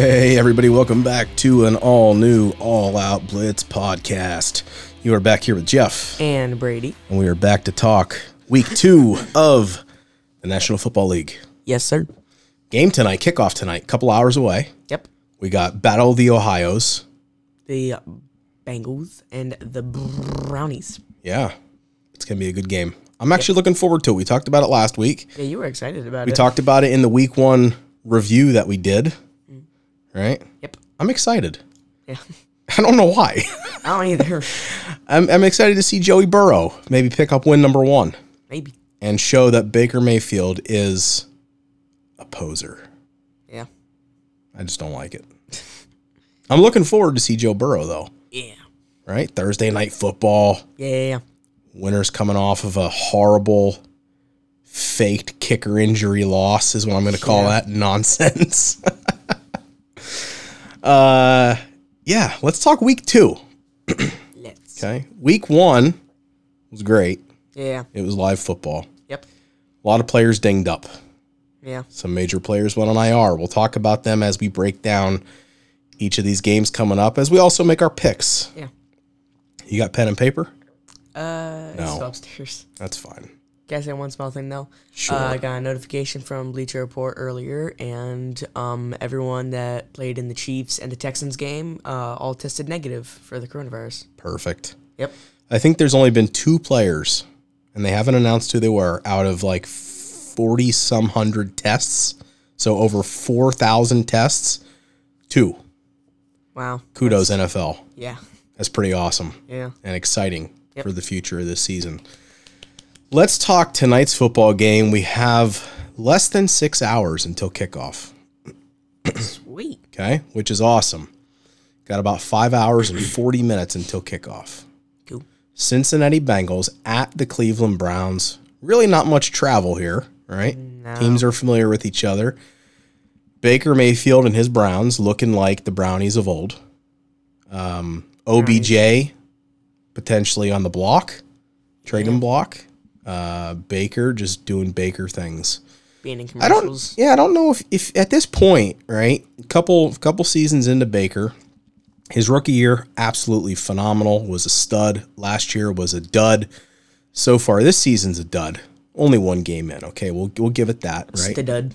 Hey, everybody, welcome back to an all new All Out Blitz podcast. You are back here with Jeff, and Brady. and we are back to talk week two of the National Football League. Yes, sir. Game tonight, kickoff tonight, couple hours away. Yep. We got Battle of the Ohio's. The Bengals and the Brownies. Yeah, it's going to be a good game. I'm actually looking forward to it. We talked about it last week. Yeah, you were excited about We it. We talked about it in the week one review that we did, right? Yep. I'm excited. Yeah. I don't know why. I don't either. I'm, I'm excited to see Joey Burrow maybe pick up win number one Maybe. and show that Baker Mayfield is a poser. Yeah. I just don't like it. I'm looking forward to see Joe Burrow though. Yeah. Right, Thursday night football. Yeah. Winners coming off of a horrible faked kicker injury loss is what I'm going to call Yeah. that nonsense. Uh, yeah, let's talk week two. Let's. Okay, week one was great. Yeah. It was live football. Yep. A lot of players dinged up. Yeah. Some major players went on IR. We'll talk about them as we break down each of these games coming up, as we also make our picks. Yeah. You got pen and paper? Uh, No. upstairs. That's fine. Can I say one small thing though? Sure. Uh, I got a notification from Bleacher Report earlier, and um, everyone that played in the Chiefs and the Texans game uh, all tested negative for the coronavirus. Perfect. Yep. I think there's only been two players, and they haven't announced who they were, out of like 40 some hundred tests. So over 4,000 tests. Two. Wow. Kudos, NFL. Yeah. That's pretty awesome. Yeah. and exciting Yep. for the future of this season. Let's talk tonight's football game. We have less than six hours until kickoff, Sweet. okay, which is awesome. Got about five hours and 40 minutes until kickoff. Cool. Cincinnati Bengals at the Cleveland Browns. Really not much travel here, right? Teams are familiar with each other. Baker Mayfield and his Browns looking like the Brownies of old. Um, OBJ potentially on the block, trading block. Uh, Baker just doing Baker things. Being in I don't. Yeah, I don't know if, if at this point, right? Couple couple seasons into Baker, his rookie year absolutely phenomenal. Was a stud. Last year was a dud. So far, this season's a dud. Only one game in. Okay, we'll we'll give it that. Right. The dud.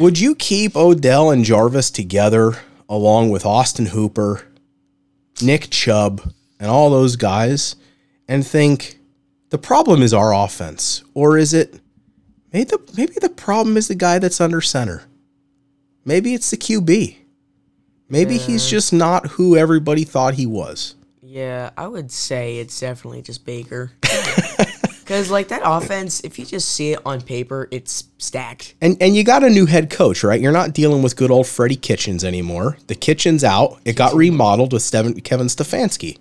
Would you keep Odell and Jarvis together along with Austin Hooper, Nick Chubb, and all those guys and think the problem is our offense? Or is it maybe the, maybe the problem is the guy that's under center? Maybe it's the QB. Maybe he's mm. just not who everybody thought he was. Yeah, I would say it's definitely just Baker. Because, like, that offense, if you just see it on paper, it's stacked. And and you got a new head coach, right? You're not dealing with good old Freddie Kitchens anymore. The kitchen's out. It got remodeled with Steven, Kevin Stefanski,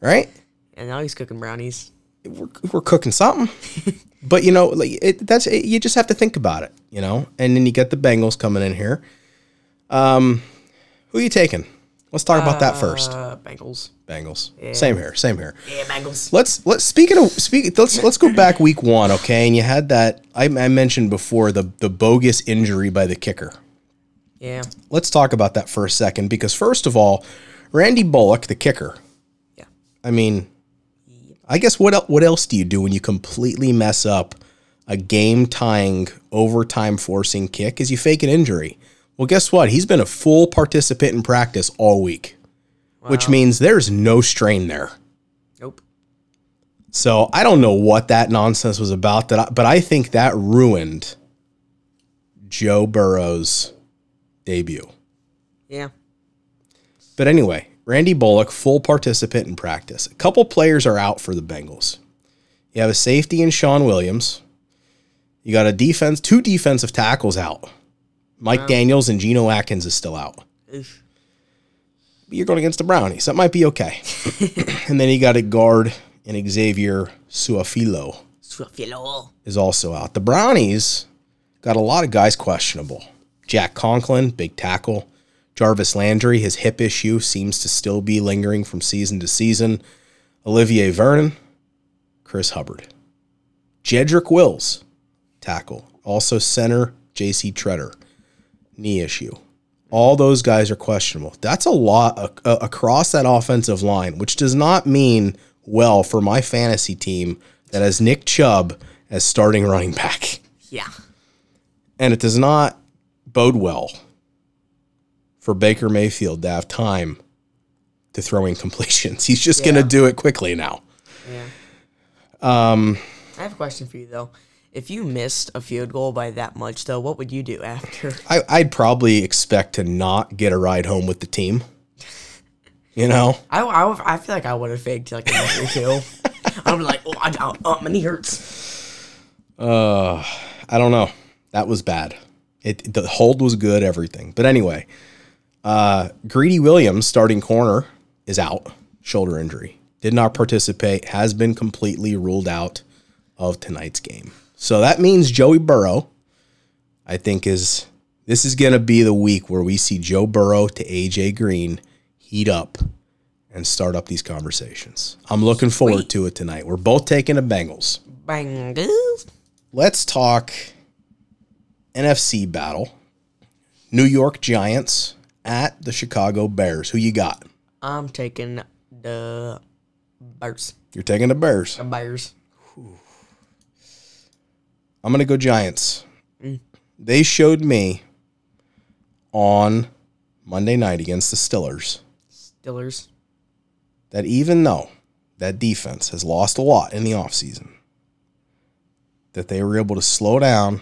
right? And now he's cooking brownies. We're, we're cooking something. but you know, like it, that's it, you just have to think about it, you know. And then you get the Bengals coming in here. Um, who are you taking? Let's talk about that first. Uh, Bengals. Bengals. Same here. Same here. Yeah, Bengals. Let's let's speaking of speak. Let's let's go back week one, okay? And you had that I, I mentioned before the the bogus injury by the kicker. Yeah. Let's talk about that for a second because first of all, Randy Bullock, the kicker. Yeah. I mean, I guess what what else do you do when you completely mess up a game tying overtime forcing kick? Is you fake an injury? Well, guess what? He's been a full participant in practice all week, which means there's no strain there. Nope. So I don't know what that nonsense was about, that I, but I think that ruined Joe Burrow's debut. Yeah. But anyway, Randy Bullock, full participant in practice. A couple players are out for the Bengals. You have a safety in Shawn Williams. You got a defense, two defensive tackles out. Mike Daniels and Geno Atkins is still out. Oof. But you're going against the Brownies. That might be okay. and then you got a guard in Xavier Suafilo Swiftfilo. is also out. The Brownies got a lot of guys questionable. Jack Conklin, big tackle. Jarvis Landry, his hip issue seems to still be lingering from season to season. Olivier Vernon, Chris Hubbard. Jedrick Wills, tackle. Also center, J.C. Tretter, knee issue. all those guys are questionable. That's a lot uh, across that offensive line, which does not mean well for my fantasy team that has Nick Chubb as starting running back. Yeah. And it does not bode well for Baker Mayfield to have time to throw in completions. He's just going to do it quickly now. Yeah. Um, I have a question for you though. If you missed a field goal by that much though, what would you do after? I, I'd probably expect to not get a ride home with the team. You know? I, I, I feel like I would have faked like a injury too. I'd be like, oh, I, I, oh, my knee hurts. Uh, I don't know. That was bad. It the hold was good, everything. But anyway, uh, Greedy Williams, starting corner, is out, shoulder injury. Did not participate. Has been completely ruled out of tonight's game. So that means Joey Burrow, I think, is this is going to be the week where we see Joe Burrow to AJ Green heat up and start up these conversations. I'm looking forward to it tonight. We're both taking the Bengals Bengals. let's talk NFC battle. New York Giants at the Chicago Bears. Who you got? I'm taking the Bears. You're taking the Bears. The Bears. I'm going to go Giants. Mm. They showed me on Monday night against the Stillers Steelers. that even though that defense has lost a lot in the offseason, that they were able to slow down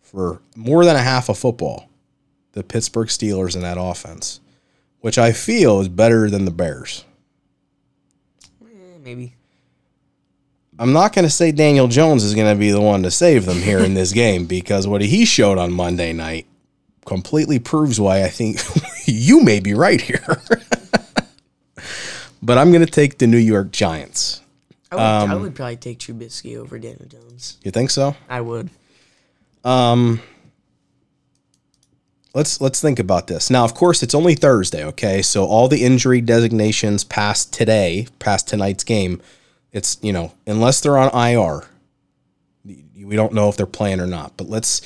for more than a half of football the Pittsburgh Steelers in that offense, which I feel is better than the Bears. Eh, maybe. I'm not going to say Daniel Jones is going to be the one to save them here in this game because what he showed on Monday night completely proves why I think you may be right here. but I'm going to take the New York Giants. I would, I Um, would probably take Trubisky over Daniel Jones. You think so? I would. Um, let's let's think about this. Now, of course, it's only Thursday, okay? So all the injury designations past today, past tonight's game, it's you know unless they're on IR, we don't know if they're playing or not. But let's.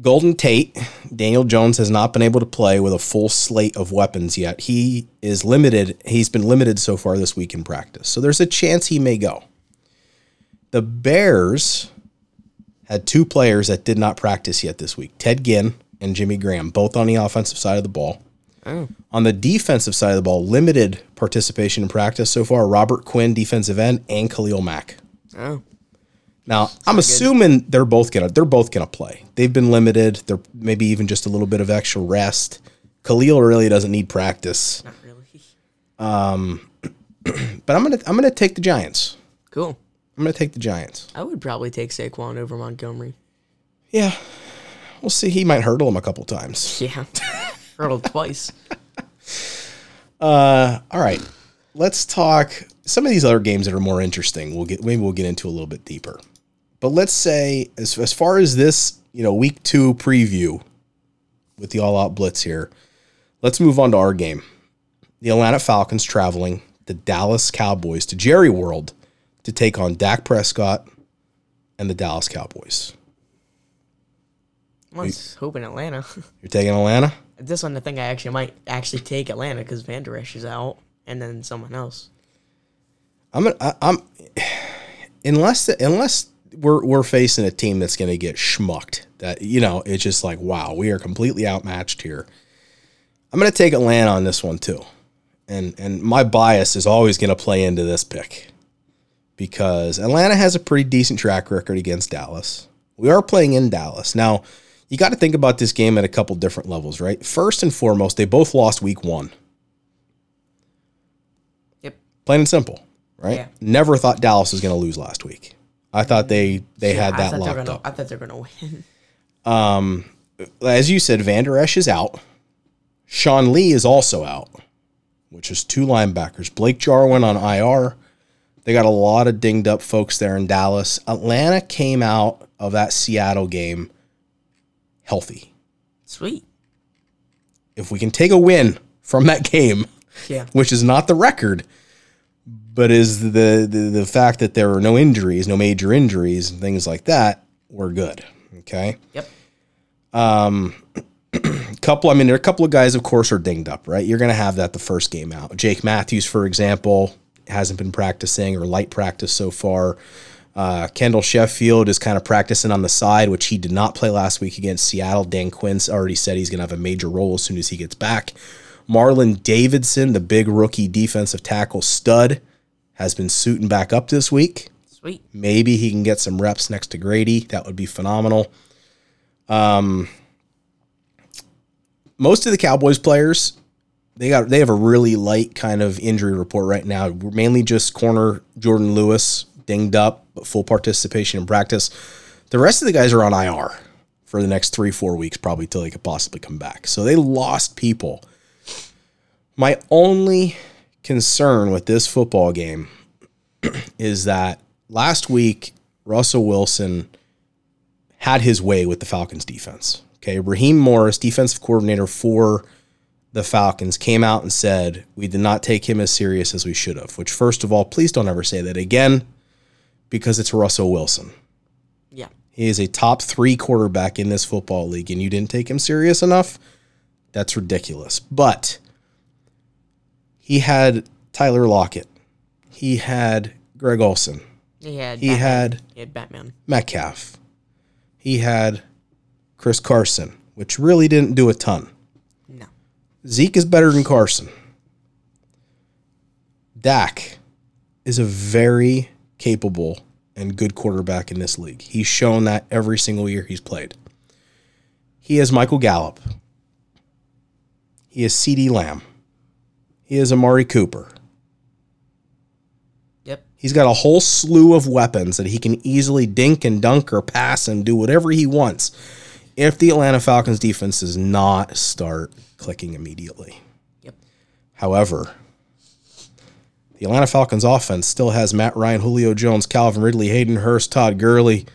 Golden Tate, Daniel Jones has not been able to play with a full slate of weapons yet. He is limited. He's been limited so far this week in practice. So there's a chance he may go. The Bears had two players that did not practice yet this week Ted Ginn and Jimmy Graham, both on the offensive side of the ball. Oh. On the defensive side of the ball, limited participation in practice so far Robert Quinn, defensive end, and Khalil Mack. Oh. Now, I'm assuming they're both gonna they're both gonna play. They've been limited. They're maybe even just a little bit of extra rest. Khalil really doesn't need practice, Not really. Um, but I'm gonna I'm gonna take the Giants. Cool. I'm gonna take the Giants. I would probably take Saquon over Montgomery. Yeah, we'll see. He might hurdle him a couple times. Yeah. Hurdled twice. Uh, all right, let's talk some of these other games that are more interesting. We'll get maybe we'll get into a little bit deeper. But let's say as as far as this, you know, week two preview with the all out blitz here, let's move on to our game. The Atlanta Falcons traveling the Dallas Cowboys to Jerry World to take on Dak Prescott and the Dallas Cowboys. I was hoping Atlanta. You're taking Atlanta? this one, I think I actually might actually take Atlanta because Vander Esch is out, and then someone else. I'm gonna, I, I'm unless unless we're we're facing a team that's going to get schmucked. That you know, it's just like wow, we are completely outmatched here. I'm going to take Atlanta on this one too, and and my bias is always going to play into this pick because Atlanta has a pretty decent track record against Dallas. We are playing in Dallas now. You got to think about this game at a couple different levels, right? First and foremost, they both lost week one. Yep. Plain and simple, right? Yeah. Never thought Dallas was going to lose last week. I thought they they had that locked gonna, up. I thought they were gonna win. Um, as you said, Vander Esch is out. Sean Lee is also out, which is two linebackers. Blake Jarwin on IR. They got a lot of dinged up folks there in Dallas. Atlanta came out of that Seattle game healthy. Sweet. If we can take a win from that game, Yeah. which is not the record, but is the, the the fact that there were no injuries, no major injuries, and things like that, we're good. Okay. Yep. Um, couple. I mean, there are a couple of guys, of course, are dinged up. Right, you're going to have that the first game out. Jake Matthews, for example, hasn't been practicing or light practice so far. Uh, Kendall Sheffield is kind of practicing on the side, which he did not play last week against Seattle. Dan Quinn's already said he's going to have a major role as soon as he gets back. Marlon Davidson, the big rookie defensive tackle stud, has been suiting back up this week. Sweet. Maybe he can get some reps next to Grady. That would be phenomenal. Um, most of the Cowboys players, they got they have a really light kind of injury report right now. We're Mainly just corner Jourdan Lewis dinged up, but full participation in practice. The rest of the guys are on IR for the next three, four weeks, probably till they could possibly come back. So they lost people. My only concern with this football game is that last week, Russell Wilson had his way with the Falcons defense. Okay. Raheem Morris, defensive coordinator for the Falcons, came out and said, We did not take him as serious as we should have. Which, first of all, please don't ever say that again because it's Russell Wilson. Yeah. He is a top three quarterback in this football league, and you didn't take him serious enough. That's ridiculous. But he had Tyler Lockett. He had Greg Olsen. He had. He Batman. had He had Batman. Metcalf. He had Chris Carson, which really didn't do a ton. No. Zeke is better than Carson. Dak is a very capable and good quarterback in this league. He's shown that every single year he's played. He is Michael Gallup. He is CeeDee Lamb. He is Amari Cooper. Yep. He's got a whole slew of weapons that he can easily dink and dunk or pass and do whatever he wants if the Atlanta Falcons defense does not start clicking immediately. Yep. However, the Atlanta Falcons offense still has Matt Ryan, Julio Jones, Calvin Ridley, Hayden Hurst, Todd Gurley,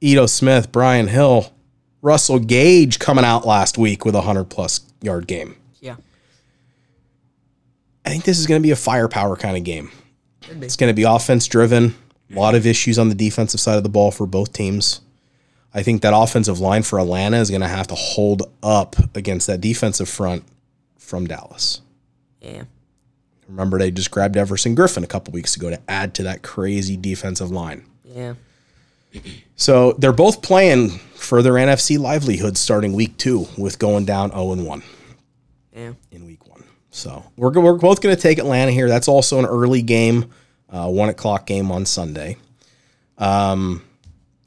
Ito Smith, Brian Hill, Russell Gage coming out last week with a 100 plus yard game. Yeah. I think this is going to be a firepower kind of game. It's going to be offense driven. A lot of issues on the defensive side of the ball for both teams. I think that offensive line for Atlanta is going to have to hold up against that defensive front from Dallas. Yeah. Remember, they just grabbed Everson Griffen a couple weeks ago to add to that crazy defensive line. Yeah. So they're both playing for their NFC livelihood starting week two with going down 0 and 1 Yeah. in week one. So we're, we're both going to take Atlanta here. That's also an early game, uh, one o'clock game on Sunday. Um,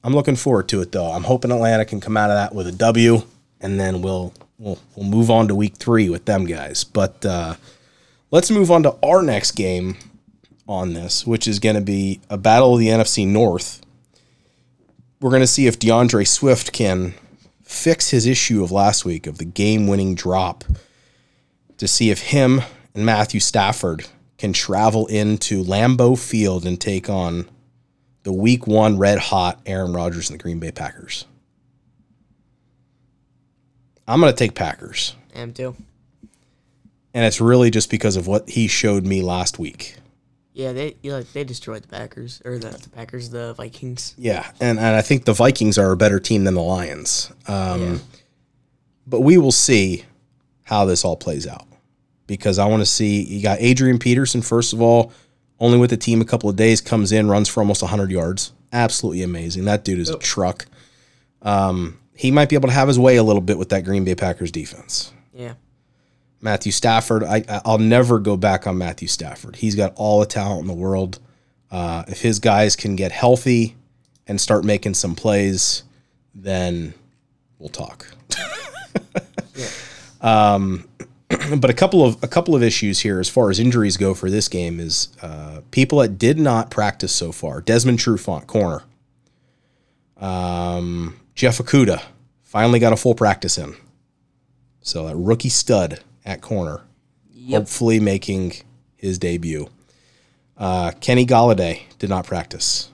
I'm looking forward to it though. I'm hoping Atlanta can come out of that with a W, and then we'll we'll we'll move on to week three with them guys. But uh, let's move on to our next game on this, which is going to be a battle of the NFC North. We're going to see if D'Andre Swift can fix his issue of last week of the game-winning drop to see if him and Matthew Stafford can travel into Lambeau Field and take on the week one red hot Aaron Rodgers and the Green Bay Packers. I'm going to take Packers. I am too. And it's really just because of what he showed me last week. Yeah, they you know, they destroyed the Packers or the, the Packers, the Vikings. Yeah. And, and I think the Vikings are a better team than the Lions. Um, Yeah. But we will see how this all plays out because I want to see. You got Adrian Peterson, first of all, only with the team a couple of days, comes in, runs for almost 100 yards. Absolutely amazing. That dude is a truck. Um, he might be able to have his way a little bit with that Green Bay Packers defense. Yeah. Matthew Stafford, I, I'll never go back on Matthew Stafford. He's got all the talent in the world. Uh, if his guys can get healthy and start making some plays, then we'll talk. Um, but a couple of a couple of issues here as far as injuries go for this game is uh, people that did not practice so far. Desmond Trufant, corner. Um, Jeff Okudah finally got a full practice in. So that rookie stud at corner, Yep. hopefully making his debut. Uh, Kenny Golladay did not practice.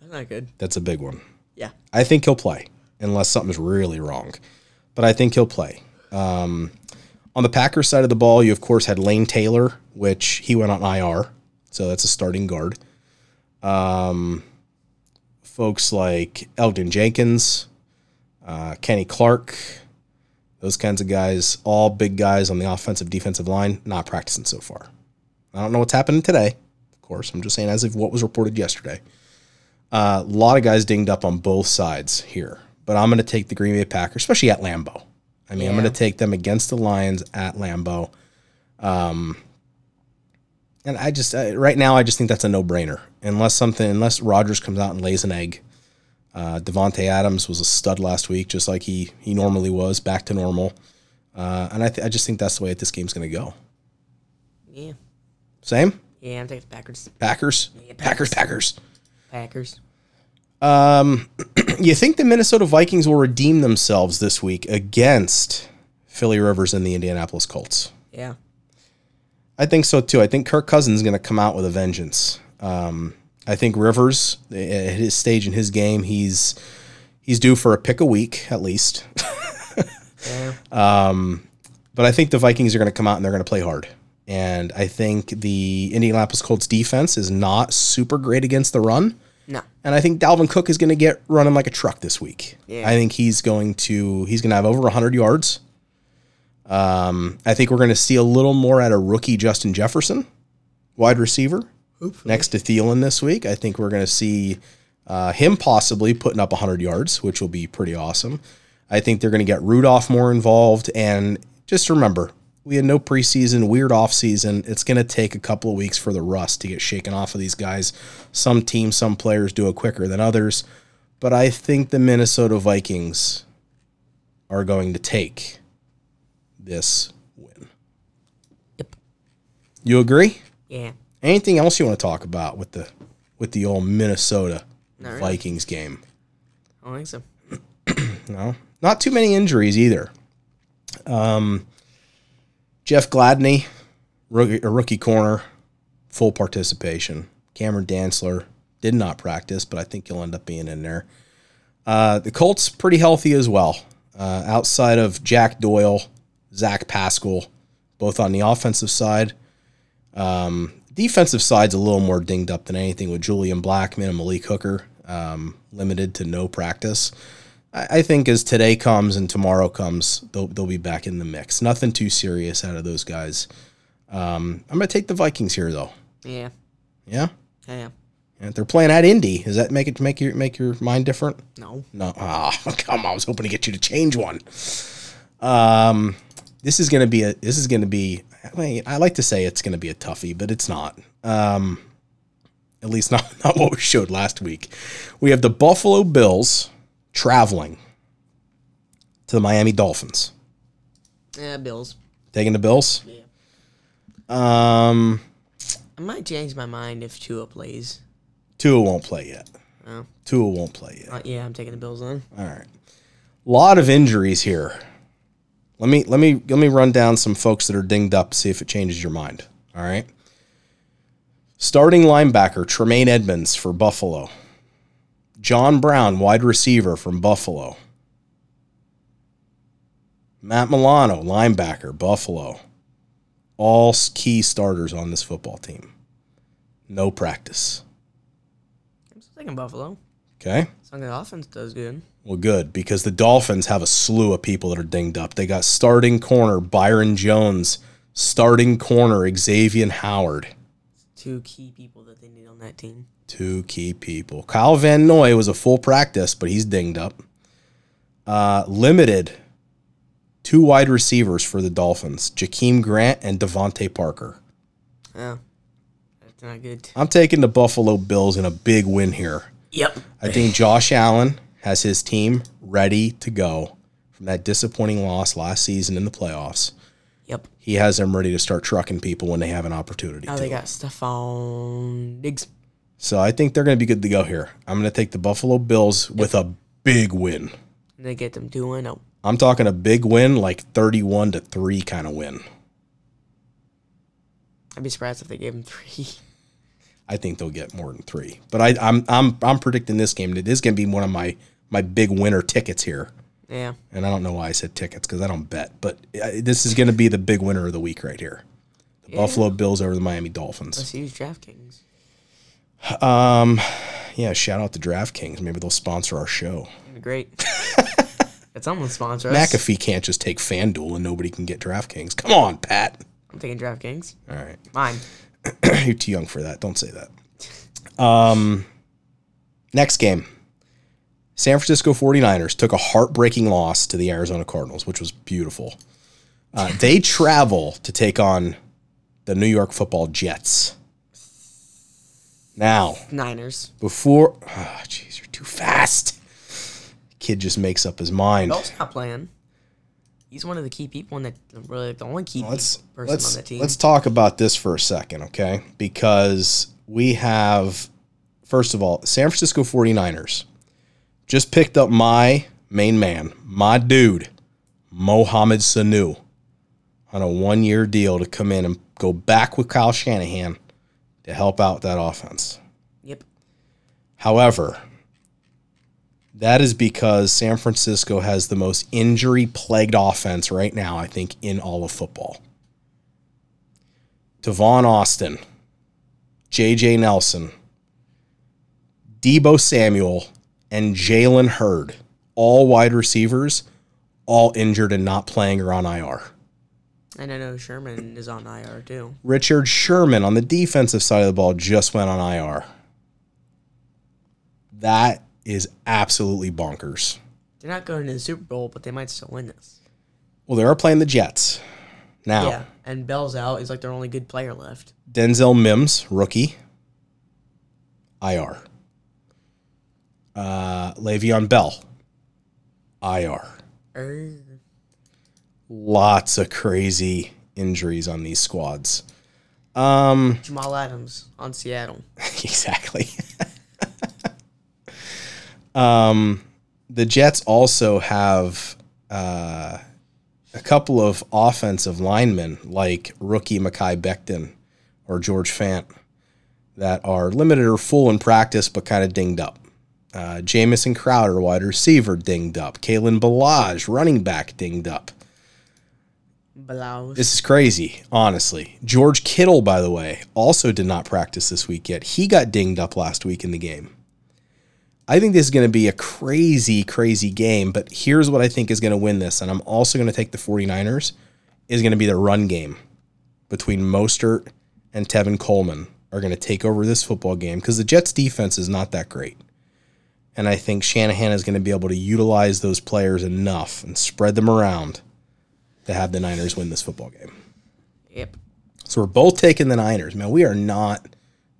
That's not good. That's a big one. Yeah. I think he'll play unless something's really wrong. But I think he'll play. Um, on the Packers side of the ball, you of course had Lane Taylor, which he went on IR, so that's a starting guard. Um, folks like Elgton Jenkins, uh, Kenny Clark, Those kinds of guys, all big guys on the offensive defensive line, not practicing so far. I don't know what's happening today. Of course, I'm just saying as of what was reported yesterday. Uh, a lot of guys dinged up on both sides here, but I'm going to take the Green Bay Packers, especially at Lambeau. I mean, I'm going to take them against the Lions at Lambeau. Um, and I just uh, right now I just think that's a no brainer. Unless something, unless Rodgers comes out and lays an egg. Uh, Davante Adams was a stud last week, just like he he normally was, back to normal. Uh, and I th- I just think that's the way that this game's going to go. Yeah. Same Yeah, I'm taking the Packers. Packers, Yeah, Packers, Packers. Packers. Um, you think the Minnesota Vikings will redeem themselves this week against Philly Rivers and the Indianapolis Colts? Yeah. I think so too. I think Kirk Cousins is going to come out with a vengeance. Um, I think Rivers, at his stage in his game, he's he's due for a pick a week at least. Yeah. but I think the Vikings are going to come out and they're going to play hard. And I think the Indianapolis Colts defense is not super great against the run. no. And I think Dalvin Cook is going to get running like a truck this week. Yeah. I think he's going to he's going to have over 100 yards. Um, I think we're going to see a little more out of rookie Justin Jefferson, wide receiver, next to Thielen this week. I think we're going to see uh, him possibly putting up 100 yards, which will be pretty awesome. I think they're going to get Rudolph more involved. And just remember, we had no preseason, weird offseason. It's going to take a couple of weeks for the rust to get shaken off of these guys. Some teams, some players do it quicker than others. But I think the Minnesota Vikings are going to take this win. Yep. You agree? Yeah. Anything else you want to talk about with the with the old Minnesota really. Vikings game? I don't think so. No, not too many injuries either. Um, Jeff Gladney, rookie, a rookie corner, full participation. Cameron Dantzler did not practice, but I think he'll end up being in there. Uh, the Colts pretty healthy as well. Uh, outside of Jack Doyle, Zach Pascal, both on the offensive side. Um, defensive side's a little more dinged up than anything with Julian Blackmon and Malik Hooker, um, limited to no practice. I, I think as today comes and tomorrow comes, they'll, they'll be back in the mix. Nothing too serious out of those guys. Um, I'm going to take the Vikings here, though. Yeah. Yeah? Yeah. And they're playing at Indy. Does that make it make your make your mind different? No. No. Ah, come on. I was hoping to get you to change one. Um, this is to be a. This is going to be. I, mean, I like to say it's going to be a toughie, but it's not. Um, at least not not what we showed last week. We have the Buffalo Bills traveling to the Miami Dolphins. Yeah, Bills. Taking the Bills. Yeah. Um, I might change my mind if Tua plays. Tua won't play yet. Oh. Tua won't play yet. Uh, yeah, I'm taking the Bills on. All right. A lot of injuries here. Let me let me let me run down some folks that are dinged up, to see if it changes your mind. All right. Starting linebacker Tremaine Edmunds for Buffalo. John Brown, wide receiver from Buffalo. Matt Milano, linebacker, Buffalo. All key starters on this football team. No practice. I'm still taking Buffalo. Okay. As the offense does good. Well, good because the Dolphins have a slew of people that are dinged up. They got starting corner Byron Jones, starting corner Xavier Howard, Two key people that they need on that team. two key people. Kyle Van Noy was a full practice, but he's dinged up. Uh, limited two wide receivers for the Dolphins: Jakeem Grant and DeVante Parker. Yeah. That's not good. I'm taking the Buffalo Bills in a big win here. Yep. I think Josh Allen has his team ready to go from that disappointing loss last season in the playoffs. Yep. He has them ready to start trucking people when they have an opportunity Oh, they got Stefon Diggs. so I think they're going to be good to go here. I'm going to take the Buffalo Bills with a big win. They get them 2 and 0. I'm talking a big win, like 31 to 3 kind of win. I'd be surprised if they gave them 3. I think they'll get more than 3. But I I'm I'm I'm predicting this game that is going to be one of my my big winner tickets here. Yeah. And I don't know why I said tickets because I don't bet, but uh, this is going to be the big winner of the week right here. The Buffalo Bills over the Miami Dolphins. Let's use DraftKings. Um, yeah, shout out to DraftKings. Maybe they'll sponsor our show. Great. It's someone sponsor us. McAfee can't just take FanDuel and nobody can get DraftKings. Come on, Pat. I'm taking DraftKings. All right. Mine. You're too young for that. Don't say that. Um, next game. San Francisco 49ers took a heartbreaking loss to the Arizona Cardinals, which was beautiful. Uh, they travel to take on the New York football Jets. Now, Niners. before. Oh, jeez, you're too fast. Kid just makes up his mind. Bell's not playing. He's one of the key people in that really the only key let's person let's on the team. let's talk about this for a second, okay? Because we have first of all, San Francisco 49ers just picked up my main man, my dude, Mohamed Sanu on a one-year deal to come in and go back with Kyle Shanahan to help out that offense. Yep. However, that is because San Francisco has the most injury plagued offense right now, I think, in all of football. Tavon Austin, JJ Nelson, Deebo Samuel, and Jalen Hurd, all wide receivers, all injured and not playing or on IR. And I know Sherman is on IR too. Richard Sherman on the defensive side of the ball just went on IR. That is absolutely bonkers. They're not going to the Super Bowl, but they might still win this. Well, they are playing the Jets. Now, Yeah. And Bell's out. He's like their only good player left. Denzel Mims, rookie, IR. Uh, Le'Veon Bell, IR. Er, Lots of crazy injuries on these squads. Um, Jamal Adams on Seattle. exactly. um, the Jets also have uh, a couple of offensive linemen like rookie Mekhi Becton or George Fant that are limited or full in practice but kind of dinged up. Uh, Jamison Crowder, wide receiver, dinged up. Kalen Ballage, running back, dinged up. Blouse. This is crazy, honestly. George Kittle, by the way, also did not practice this week yet. He got dinged up last week in the game. I think this is going to be a crazy, crazy game, but here's what I think is going to win this, and I'm also going to take the 49ers, is going to be the run game between Mostert and Tevin Coleman are going to take over this football game because the Jets defense is not that great. And I think Shanahan is going to be able to utilize those players enough and spread them around to have the Niners win this football game. Yep. So we're both taking the Niners. Man, we are not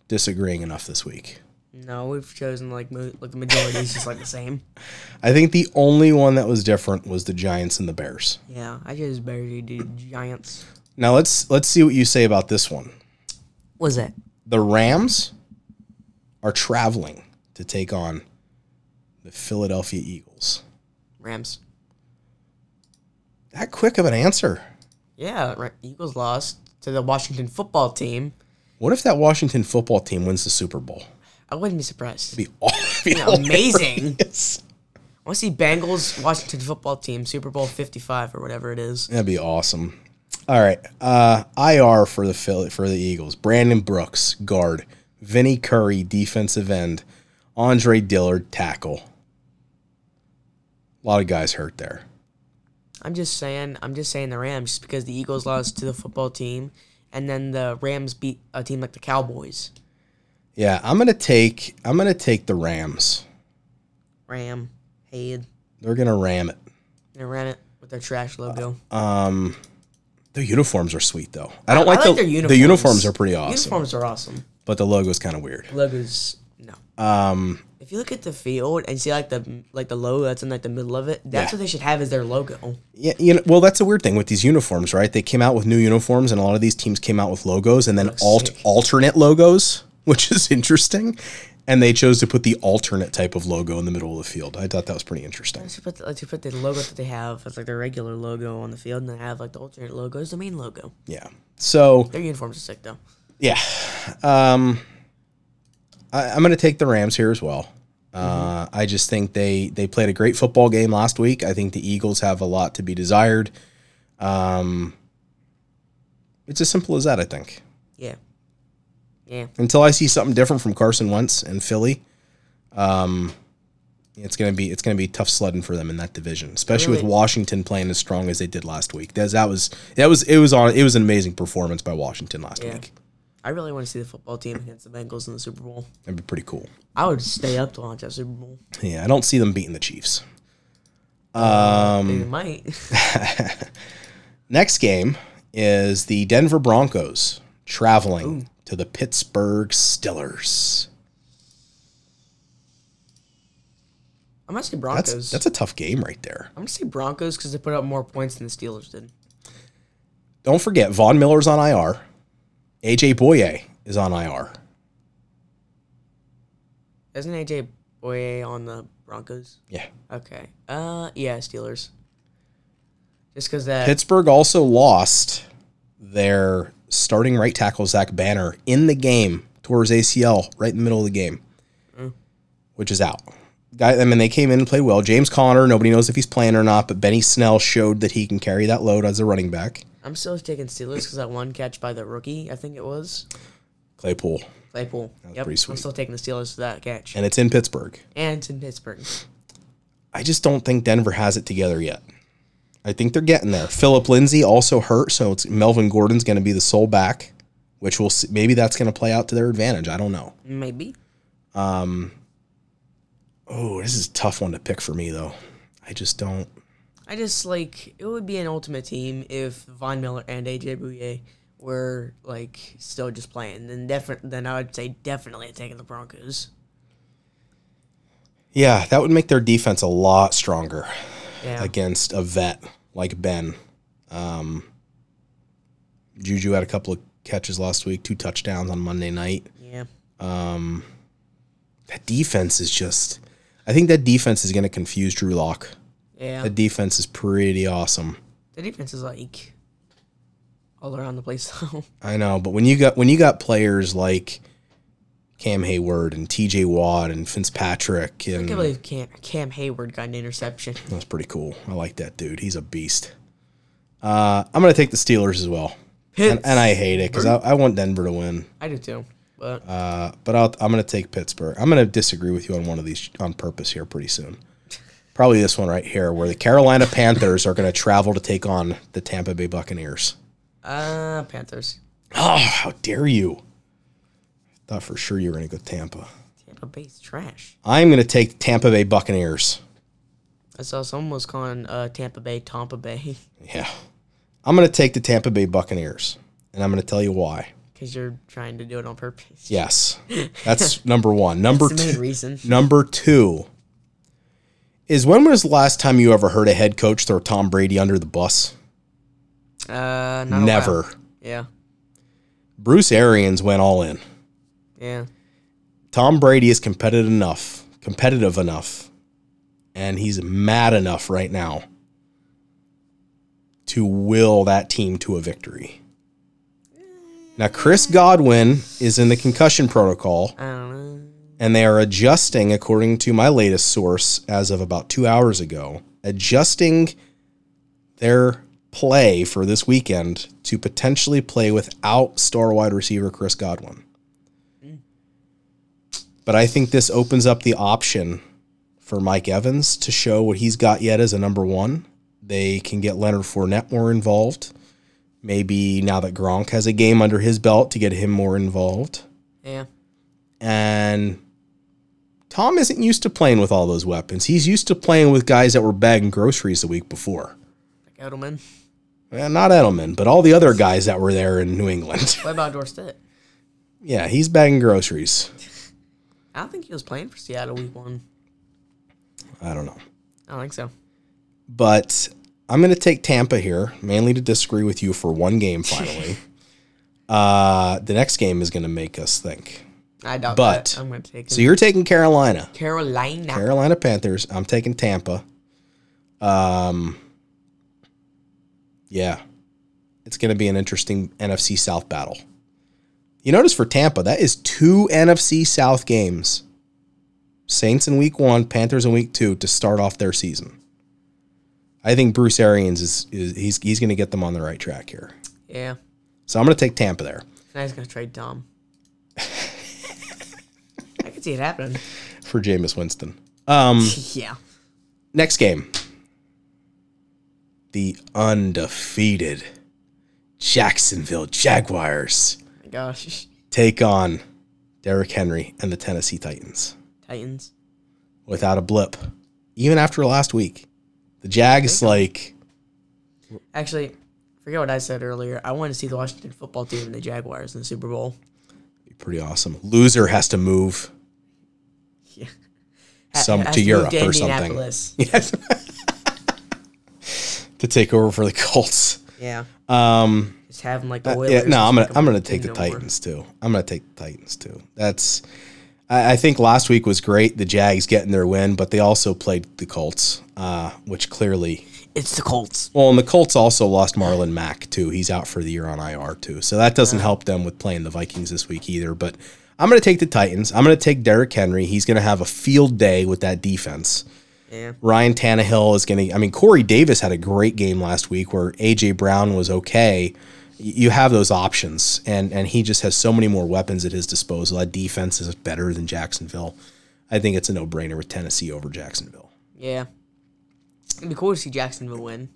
disagreeing enough this week. No, we've chosen like mo- like the majority is just like the same. I think the only one that was different was the Giants and the Bears. Yeah, I just barely did Giants. Now let's let's see what you say about this one. Was it The Rams are traveling to take on the Philadelphia Eagles. Rams. That quick of an answer. Yeah, Eagles lost to the Washington football team. What if that Washington football team wins the Super Bowl? I wouldn't be surprised. It'd be, all, it'd be amazing. I want to see Bengals Washington football team Super Bowl 55 or whatever it is. That'd be awesome. All right, uh, IR for the Philly, for the Eagles. Brandon Brooks, guard. Vinny Curry, defensive end. Andre Dillard, tackle. A lot of guys hurt there. I'm just saying. I'm just saying the Rams just because the Eagles lost to the football team, and then the Rams beat a team like the Cowboys. Yeah, I'm gonna take. I'm gonna take the Rams. Ram, Hayed, They're gonna ram it. they ran it with their trash logo. Um, their uniforms are sweet though. I don't I like, the their uniforms. The uniforms are pretty awesome, The Uniforms are awesome. but the logo's kind of weird. Logos, no. Um, If you look at the field and see like the like the logo that's in like the middle of it, that's Yeah. what they should have as their logo. Yeah, you know, well, that's a weird thing with these uniforms, right? They came out with new uniforms, and a lot of these teams came out with logos, and then alt- alternate logos, which is interesting. And they chose to put the alternate type of logo in the middle of the field. I thought that was pretty interesting. Let's put the, let's put the logo that they have as like their regular logo on the field, and they have like the alternate logo as the main logo. Yeah. So Their uniforms are sick though. yeah, um, I, I'm going to take the Rams here as well. Uh, I just think they they played a great football game last week. I think the Eagles have a lot to be desired. Um, it's as simple as that. I think. Yeah, until I see something different from Carson Wentz and Philly. Um, It's gonna be it's gonna be tough sledding for them in that division, especially with Washington playing as strong as they did last week. That, that was that was it was on it was an amazing performance by Washington last Yeah. week. I really want to see the football team against the Bengals in the Super Bowl. That'd be pretty cool. I would stay up to watch that Super Bowl. Yeah, I don't see them beating the Chiefs. they Um, might. Next game is the Denver Broncos traveling to the Pittsburgh Steelers. I'm gonna say That's Broncos. that's a tough game right there. I'm gonna say Broncos because they put up more points than the Steelers did. Don't forget, Von Miller's on IR. AJ Bouye is on IR. Isn't AJ Bouye on the Broncos? Yeah. Okay. Uh, yeah, Steelers. Just because that. Pittsburgh also lost their starting right tackle Zach Banner in the game towards ACL right in the middle of the game, which is out. Guy, I mean, they came in and played well. James Conner, nobody knows if he's playing or not, but Benny Snell showed that he can carry that load as a running back. I'm still taking Steelers because that one catch by the rookie, I think it was Claypool, Claypool. Yep. pretty sweet. I'm still taking the Steelers for that catch. and it's in Pittsburgh. And it's in Pittsburgh. I just don't think Denver has it together yet. I think they're getting there. Philip Lindsay also hurt, so it's Melvin Gordon's going to be the sole back, which will see, maybe that's going to play out to their advantage. I don't know. Maybe. Um. Oh, this is a tough one to pick for me though. I just don't. I just like it would be an ultimate team if Von Miller and AJ Bouye were like still just playing. Then different. Then I would say definitely taking the Broncos. Yeah, that would make their defense a lot stronger Yeah. against a vet like Ben. Um, Juju had a couple of catches last week, two touchdowns on Monday night. yeah. That defense is just. I think that defense is going to confuse Drew Lock. Yeah. That defense is pretty awesome. The defense is like all around the place though. I know, but when you got when you got players like Cam Heyward and T.J. Watt and Fitzpatrick I can't believe Cam, Cam Heyward got an interception. That's pretty cool. I like that dude. He's a beast. Uh, I'm going to take the Steelers as well. And, and I hate it because I, I want Denver to win. I do too. But Uh, but I'll, I'm going to take Pittsburgh. I'm going to disagree with you on one of these on purpose here pretty soon. Probably this one right here, where the Carolina Panthers are going to travel to take on the Tampa Bay Buccaneers. uh Panthers. Oh, how dare you! Thought for sure you were going to go Tampa. Tampa Bay's trash. I'm going to take Tampa Bay Buccaneers. I saw someone was calling uh, Tampa Bay Tampa Bay Yeah. I'm going to take the Tampa Bay Buccaneers. And I'm going to tell you why. because you're trying to do it on purpose. Yes. That's number one. Number two. reason. Number two is when was the last time you ever heard a head coach throw Tom Brady under the bus? Uh, Never. Yeah, Bruce Arians went all in. Yeah. Tom Brady is competitive enough, competitive enough, and he's mad enough right now to will that team to a victory. Now, Chris Godwin is in the concussion protocol. I don't know. and they are adjusting, according to my latest source, as of about two hours ago, adjusting their play for this weekend to potentially play without star wide receiver Chris Godwin. But I think this opens up the option for Mike Evans to show what he's got yet as a number one. They can get Leonard Fournette more involved. Maybe now that Gronk has a game under his belt to get him more involved. Yeah, And Tom isn't used to playing with all those weapons. He's used to playing with guys that were bagging groceries the week before. like Edelman. Well, not Edelman, but all the other guys that were there in New England. What about Dorsett? yeah, he's bagging groceries. I don't think he was playing for Seattle week one. I don't know. I don't think so. But I'm going to take Tampa here, mainly to disagree with you for one game finally. uh, the next game is going to make us think. I doubt But- that. I'm going to take So you're taking Carolina. Carolina. Carolina Panthers. I'm taking Tampa. Um, yeah, it's going to be an interesting NFC South battle. You notice for Tampa, that is two NFC South games. Saints in week one, Panthers in week two to start off their season. I think Bruce Arians is, is he's he's going to get them on the right track here. yeah. So I'm going to take Tampa there Now he's going to trade Tom. I can see it happening. for Jameis Winston. Um, yeah. next game. The undefeated Jacksonville Jaguars gosh. take on Derrick Henry and the Tennessee Titans Titans. without a blip. Even after last week. The Jags, like, Actually, forget what I said earlier. I want to see the Washington football team and the Jaguars in the Super Bowl. pretty awesome. Loser has to move Yeah. some Has to Europe to or something. Yes. to take over for the Colts. Yeah. Um, Have them like the Uh, yeah, no, I'm gonna I'm gonna take the. Titans too. I'm gonna take the Titans too. That's I, I think last week was great. The Jags getting their win, but they also played the Colts, uh, which clearly It's the Colts. well, and the Colts also lost Marlon Mack too. He's out for the year on IR too, so that doesn't help them with playing the Vikings this week either. But I'm gonna take the Titans. I'm gonna take Derrick Henry. He's gonna have a field day with that defense. Yeah. Ryan Tannehill is going to. I mean, Corey Davis had a great game last week where AJ Brown was okay. You have those options, and and he just has so many more weapons at his disposal. That defense is better than Jacksonville. I think it's a no brainer with Tennessee over Jacksonville. Yeah. It'd be cool to see Jacksonville win.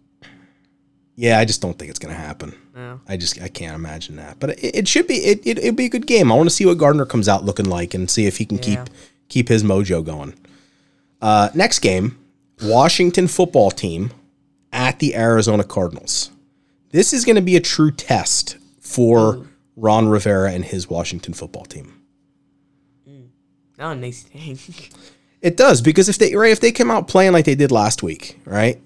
Yeah, I just don't think it's going to happen. No. I just I can't imagine that. But it, it should be it, it it'd be a good game. I want to see what Gardner comes out looking like and see if he can keep keep his mojo going. Uh, next game, Washington football team at the Arizona Cardinals. This is going to be a true test for Ron Rivera and his Washington football team. Mm. Not a nice thing. It does because if they right if they come out playing like they did last week, right?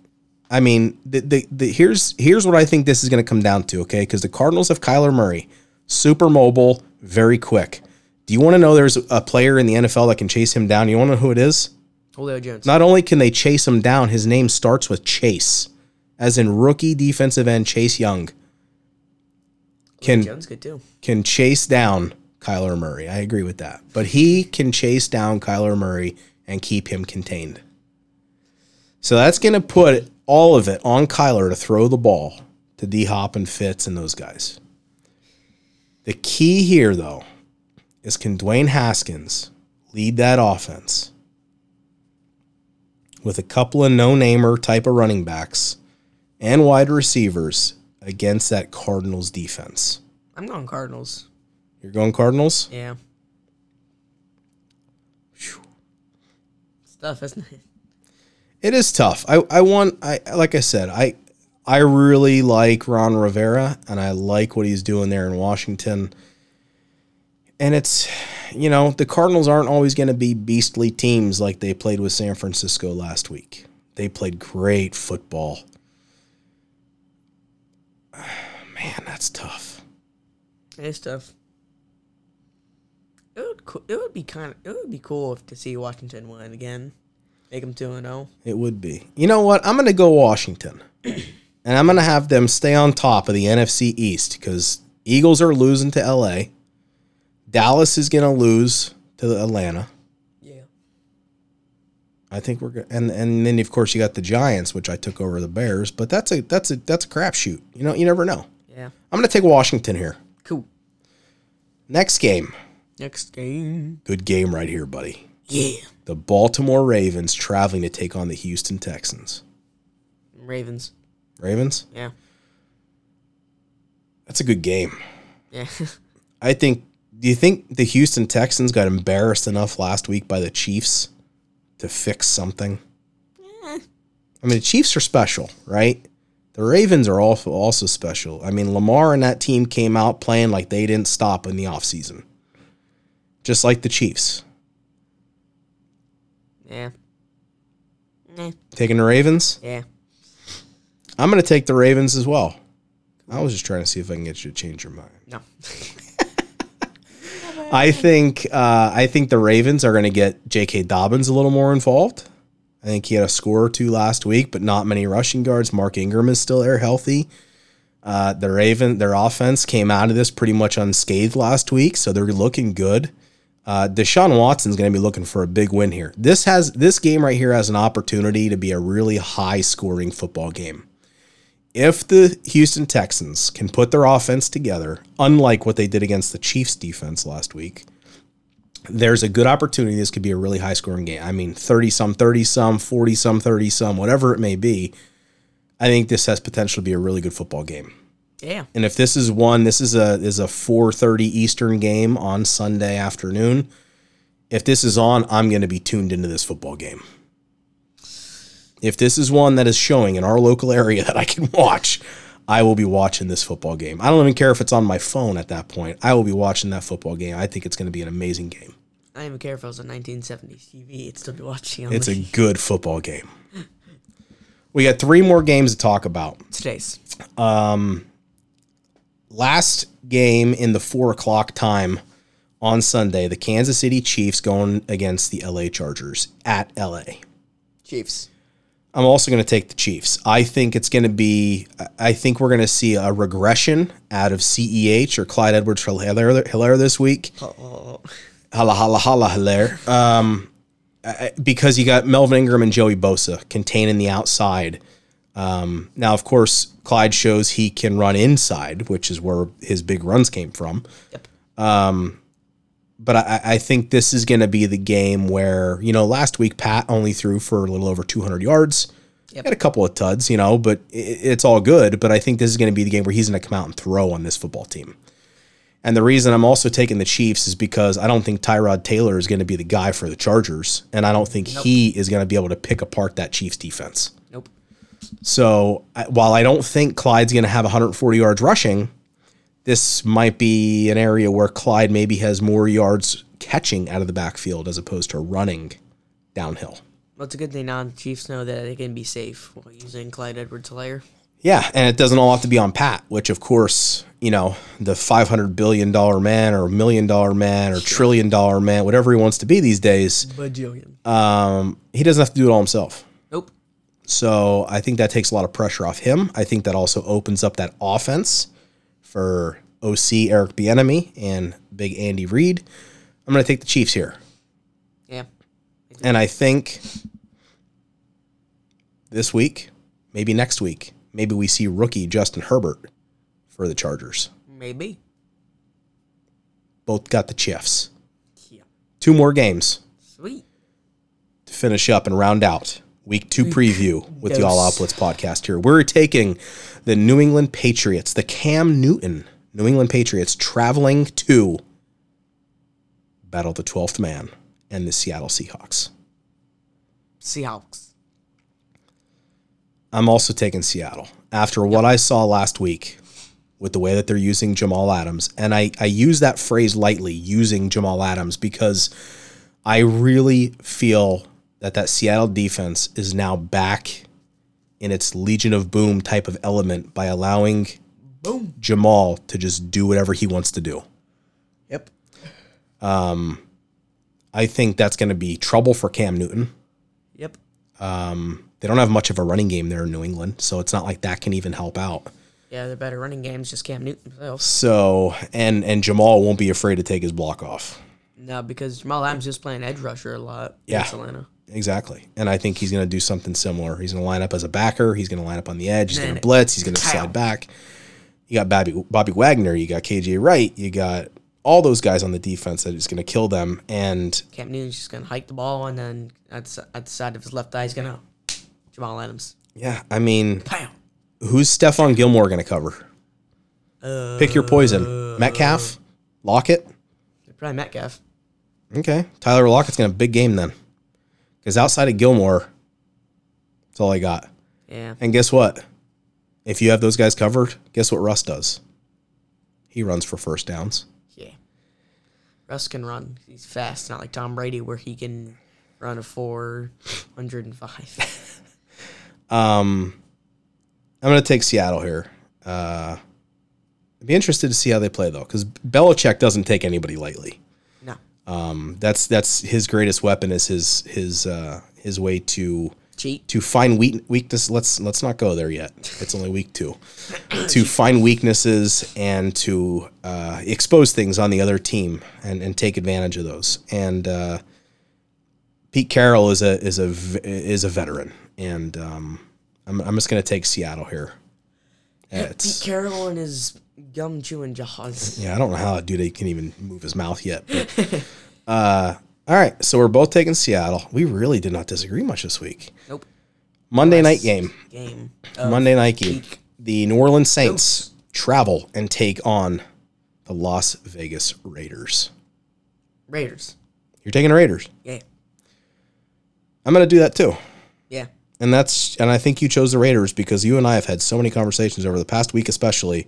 I mean, the, the, the here's here's what I think this is going to come down to, okay? Because the Cardinals have Kyler Murray, super mobile, very quick. Do you want to know there's a player in the NFL that can chase him down? You want to know who it is? Julio Jones. Not only can they chase him down, his name starts with Chase, as in rookie defensive end Chase Young. Can Jones good too. can chase down Kyler Murray. I agree with that. But he can chase down Kyler Murray and keep him contained. So that's going to put all of it on Kyler to throw the ball to D Hop and Fitz and those guys. The key here, though, is can Dwayne Haskins lead that offense with a couple of no namer type of running backs and wide receivers against that Cardinals defense? I'm going Cardinals. You're going Cardinals? Yeah. Stuff, isn't it? It is tough. I, I want I like I said, I I really like Ron Rivera and I like what he's doing there in Washington. And it's you know, the Cardinals aren't always going to be beastly teams like they played with San Francisco last week. They played great football. Man, that's tough. It's tough. It would co- it would be kind of it would be cool if to see Washington win again, make them two and zero. It would be. You know what? I'm going to go Washington. and I'm going to have them stay on top of the NFC East because Eagles are losing to LA. Dallas is going to lose to Atlanta. Yeah. I think we're good. And and then of course you got the Giants, which I took over the Bears, but that's a that's a that's a crapshoot. You know, you never know. I'm going to take Washington here. Cool. Next game. Next game. Good game right here, buddy. Yeah. The Baltimore Ravens traveling to take on the Houston Texans. Ravens. Ravens? Yeah. That's a good game. Yeah. I think. Do you think the Houston Texans got embarrassed enough last week by the Chiefs to fix something? Yeah. I mean, the Chiefs are special, right? The Ravens are also also special. I mean, Lamar and that team came out playing like they didn't stop in the offseason. Just like the Chiefs. yeah. Nah. Taking the Ravens? Yeah. I'm going to take the Ravens as well. I was just trying to see if I can get you to change your mind. No. I think uh, I think the Ravens are going to get J.K. Dobbins a little more involved. I think he had a score or two last week, but not many rushing guards. Mark Ingram is still there, healthy. Uh, the Raven, their offense came out of this pretty much unscathed last week, so they're looking good. Uh, Deshaun Watson's going to be looking for a big win here. This has this game right here has an opportunity to be a really high scoring football game. If the Houston Texans can put their offense together, unlike what they did against the Chiefs defense last week, there's a good opportunity this could be a really high scoring game. I mean, 30 some, 30 some, 40 some, 30 some, whatever it may be. I think this has potential to be a really good football game. Yeah. And if this is one, this is a is a 4:30 Eastern game on Sunday afternoon. If this is on, I'm going to be tuned into this football game. If this is one that is showing in our local area that I can watch, I will be watching this football game. I don't even care if it's on my phone at that point. I will be watching that football game. I think it's going to be an amazing game. I don't even care if it was a 1970s TV. It's still be watching on It's a good football game. We got three more games to talk about. today's. Um, last game in the four o'clock time on Sunday, the Kansas City Chiefs going against the LA Chargers at LA. Chiefs. I'm also going to take the Chiefs. I think it's going to be, I think we're going to see a regression out of CEH or Clyde Edwards Helaire Helaire this week. Oh, Hala, hala, hala, Helaire. Um, because you got Melvin Ingram and Joey Bosa containing the outside. Um, now, of course, Clyde shows he can run inside, which is where his big runs came from. Yep. but I, I think this is going to be the game where you know last week Pat only threw for a little over 200 yards. Yep. Had a couple of tuds, you know, but it, it's all good. But I think this is going to be the game where he's going to come out and throw on this football team. And the reason I'm also taking the Chiefs is because I don't think Tyrod Taylor is going to be the guy for the Chargers, and I don't think he is going to be able to pick apart that Chiefs defense. Nope. So I- while I don't think Clyde's going to have 140 yards rushing, this might be an area where Clyde maybe has more yards catching out of the backfield as opposed to running downhill. Well, it's a good thing now the Chiefs know that they can be safe while using Clyde Edwards Helaire. Yeah, and it doesn't all have to be on Pat, which of course, you know, the 500 billion dollar man or million dollar man or trillion dollar man, whatever he wants to be these days, Bajillion. um, he doesn't have to do it all himself. Nope. So I think that takes a lot of pressure off him. I think that also opens up that offense for OC Eric Bieniemy and Big Andy Reid. I'm going to take the Chiefs here, Yeah. and I think this week, maybe next week, maybe we see rookie Justin Herbert for the Chargers. Maybe. Both got the Chiefs. Yeah. Two more games Sweet. to finish up and round out week two preview with the All Out Dos. Blitz podcast here. We're taking the New England Patriots, the Cam Newton New England Patriots, traveling to battle the 12th man and the Seattle Seahawks. Seahawks. I'm also taking Seattle after what I saw last week with the way that they're using Jamal Adams. And I, I use that phrase lightly, using Jamal Adams, because I really feel that that Seattle defense is now back in its Legion of Boom type of element by allowing Boom. Jamal to just do whatever he wants to do. Yep. Um, I think that's going to be trouble for Cam Newton. Yep. They don't have much of a running game there in New England, so it's not like that can even help out. Yeah, they're better running games, just Cam Newton himself. So and and Jamal won't be afraid to take his block off. No, because Jamal Adams just playing edge rusher a lot. Yeah. Atlanta. Exactly. And I think he's going to do something similar. He's going to line up as a backer. He's going to line up on the edge. He's going to blitz. He's going to slide back. You got Bobby Bobby Wagner. You got KJ Wright. You got all those guys on the defense that is going to kill them. And Cam Newton's just gonna hike the ball, and then at, at the side of his left eye, he's gonna Jamal Adams. yeah, I mean, Bam. who's Stephon Gilmore going to cover? Uh, Pick your poison. Metcalf, Lockett. probably Metcalf. Okay, Tyler Lockett's going to big game then, because outside of Gilmore, that's all I got. Yeah. And guess what? If you have those guys covered, guess what Russ does? He runs for first downs. Yeah. Russ can run. He's fast, not like Tom Brady, where he can run a four hundred and five. Um, I'm going to take Seattle here. Uh, I'd be interested to see how they play though, because Belichick doesn't take anybody lightly. no. Um, that's that's his greatest weapon is his his uh, his way to Cheat. to find weak, weakness. Let's let's not go there yet. It's only week two. to find weaknesses and to uh, expose things on the other team and, and take advantage of those. And uh, Pete Carroll is a is a is a veteran, and um, I'm I'm just gonna take Seattle here. Pete Carroll and his gum chewing jaws. yeah, I don't know how a dude can even move his mouth yet, but Uh, all right, so we're both taking Seattle. We really did not disagree much this week. Nope. Monday night game. Game. Monday night game. week. The New Orleans Saints travel and take on the Las Vegas Raiders. Raiders. You're taking the Raiders. Yeah. I'm going to do that too. And that's and I think you chose the Raiders because you and I have had so many conversations over the past week especially.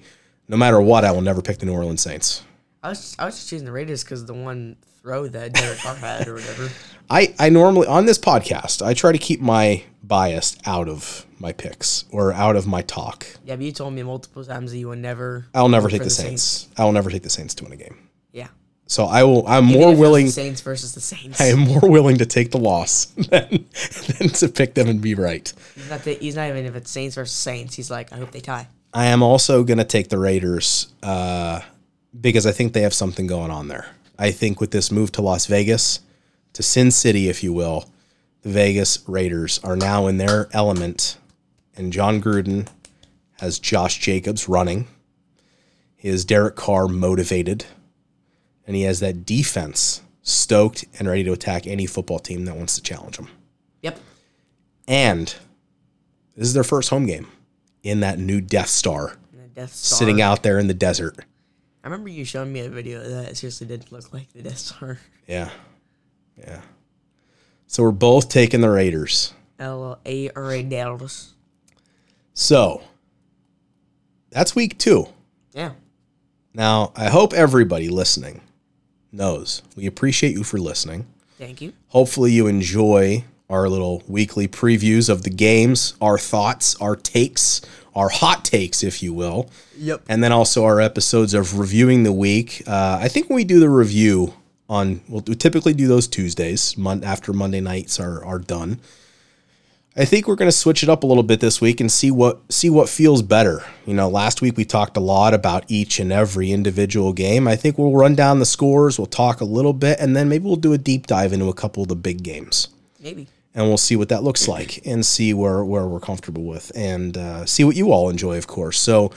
No matter what, I will never pick the New Orleans Saints. I was I was just choosing the Raiders because the one throw that Derek Carr had or whatever. I, I normally on this podcast I try to keep my bias out of my picks or out of my talk. Yeah, but you told me multiple times that you would never. I'll never take for the Saints. I will never take the Saints to win a game. Yeah. So I will. I'm Even more willing. Saints versus the Saints. I am more willing to take the loss than, than to pick them and be right. He's not. The, he's not even if it's Saints versus Saints. He's like, I hope they tie. I am also going to take the Raiders uh, because I think they have something going on there. I think with this move to Las Vegas, to Sin City, if you will, the Vegas Raiders are now in their element, and Jon Gruden has Josh Jacobs running. Is Derek Carr motivated, and he has that defense stoked and ready to attack any football team that wants to challenge him. Yep. And this is their first home game in that new Death Star the Death Star. sitting out there in the desert. I remember you showing me a video of that. It seriously did look like the Death Star. Yeah. Yeah. So we're both taking the Raiders. L A R A Dallas. So that's week two. Yeah. Now, I hope everybody listening knows we appreciate you for listening. Thank you. Hopefully, you enjoy our little weekly previews of the games, our thoughts, our takes, our hot takes, if you will. Yep. and then also our episodes of reviewing the week. Uh, I think when we do the review on, we'll we typically do those Tuesdays mon- after Monday nights are are done. I think we're going to switch it up a little bit this week and see what see what feels better. You know, last week we talked a lot about each and every individual game. I think we'll run down the scores, we'll talk a little bit, and then maybe we'll do a deep dive into a couple of the big games Maybe. and we'll see what that looks like and see where, where we're comfortable with and uh, see what you all enjoy, of course. So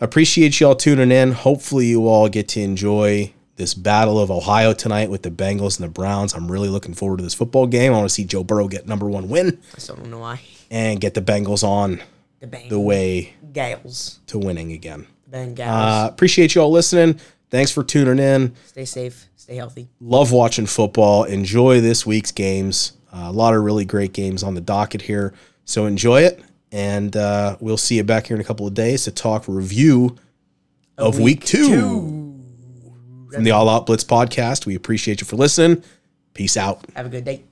appreciate you all tuning in. Hopefully, you all get to enjoy this battle of Ohio tonight with the Bengals and the Browns. I'm really looking forward to this football game. I want to see Joe Burrow get number one win I still don't know why. and get the Bengals on The Bang. the way Gales. to winning again. Bang Gales. Uh, appreciate you all listening. Thanks for tuning in. stay safe. Stay healthy. love watching football. Enjoy this week's games. Uh, a lot of really great games on the docket here. So enjoy it. And uh, we'll see you back here in a couple of days to talk review of week, two, from the All Out Blitz podcast. We appreciate you for listening. Peace out. Have a good day.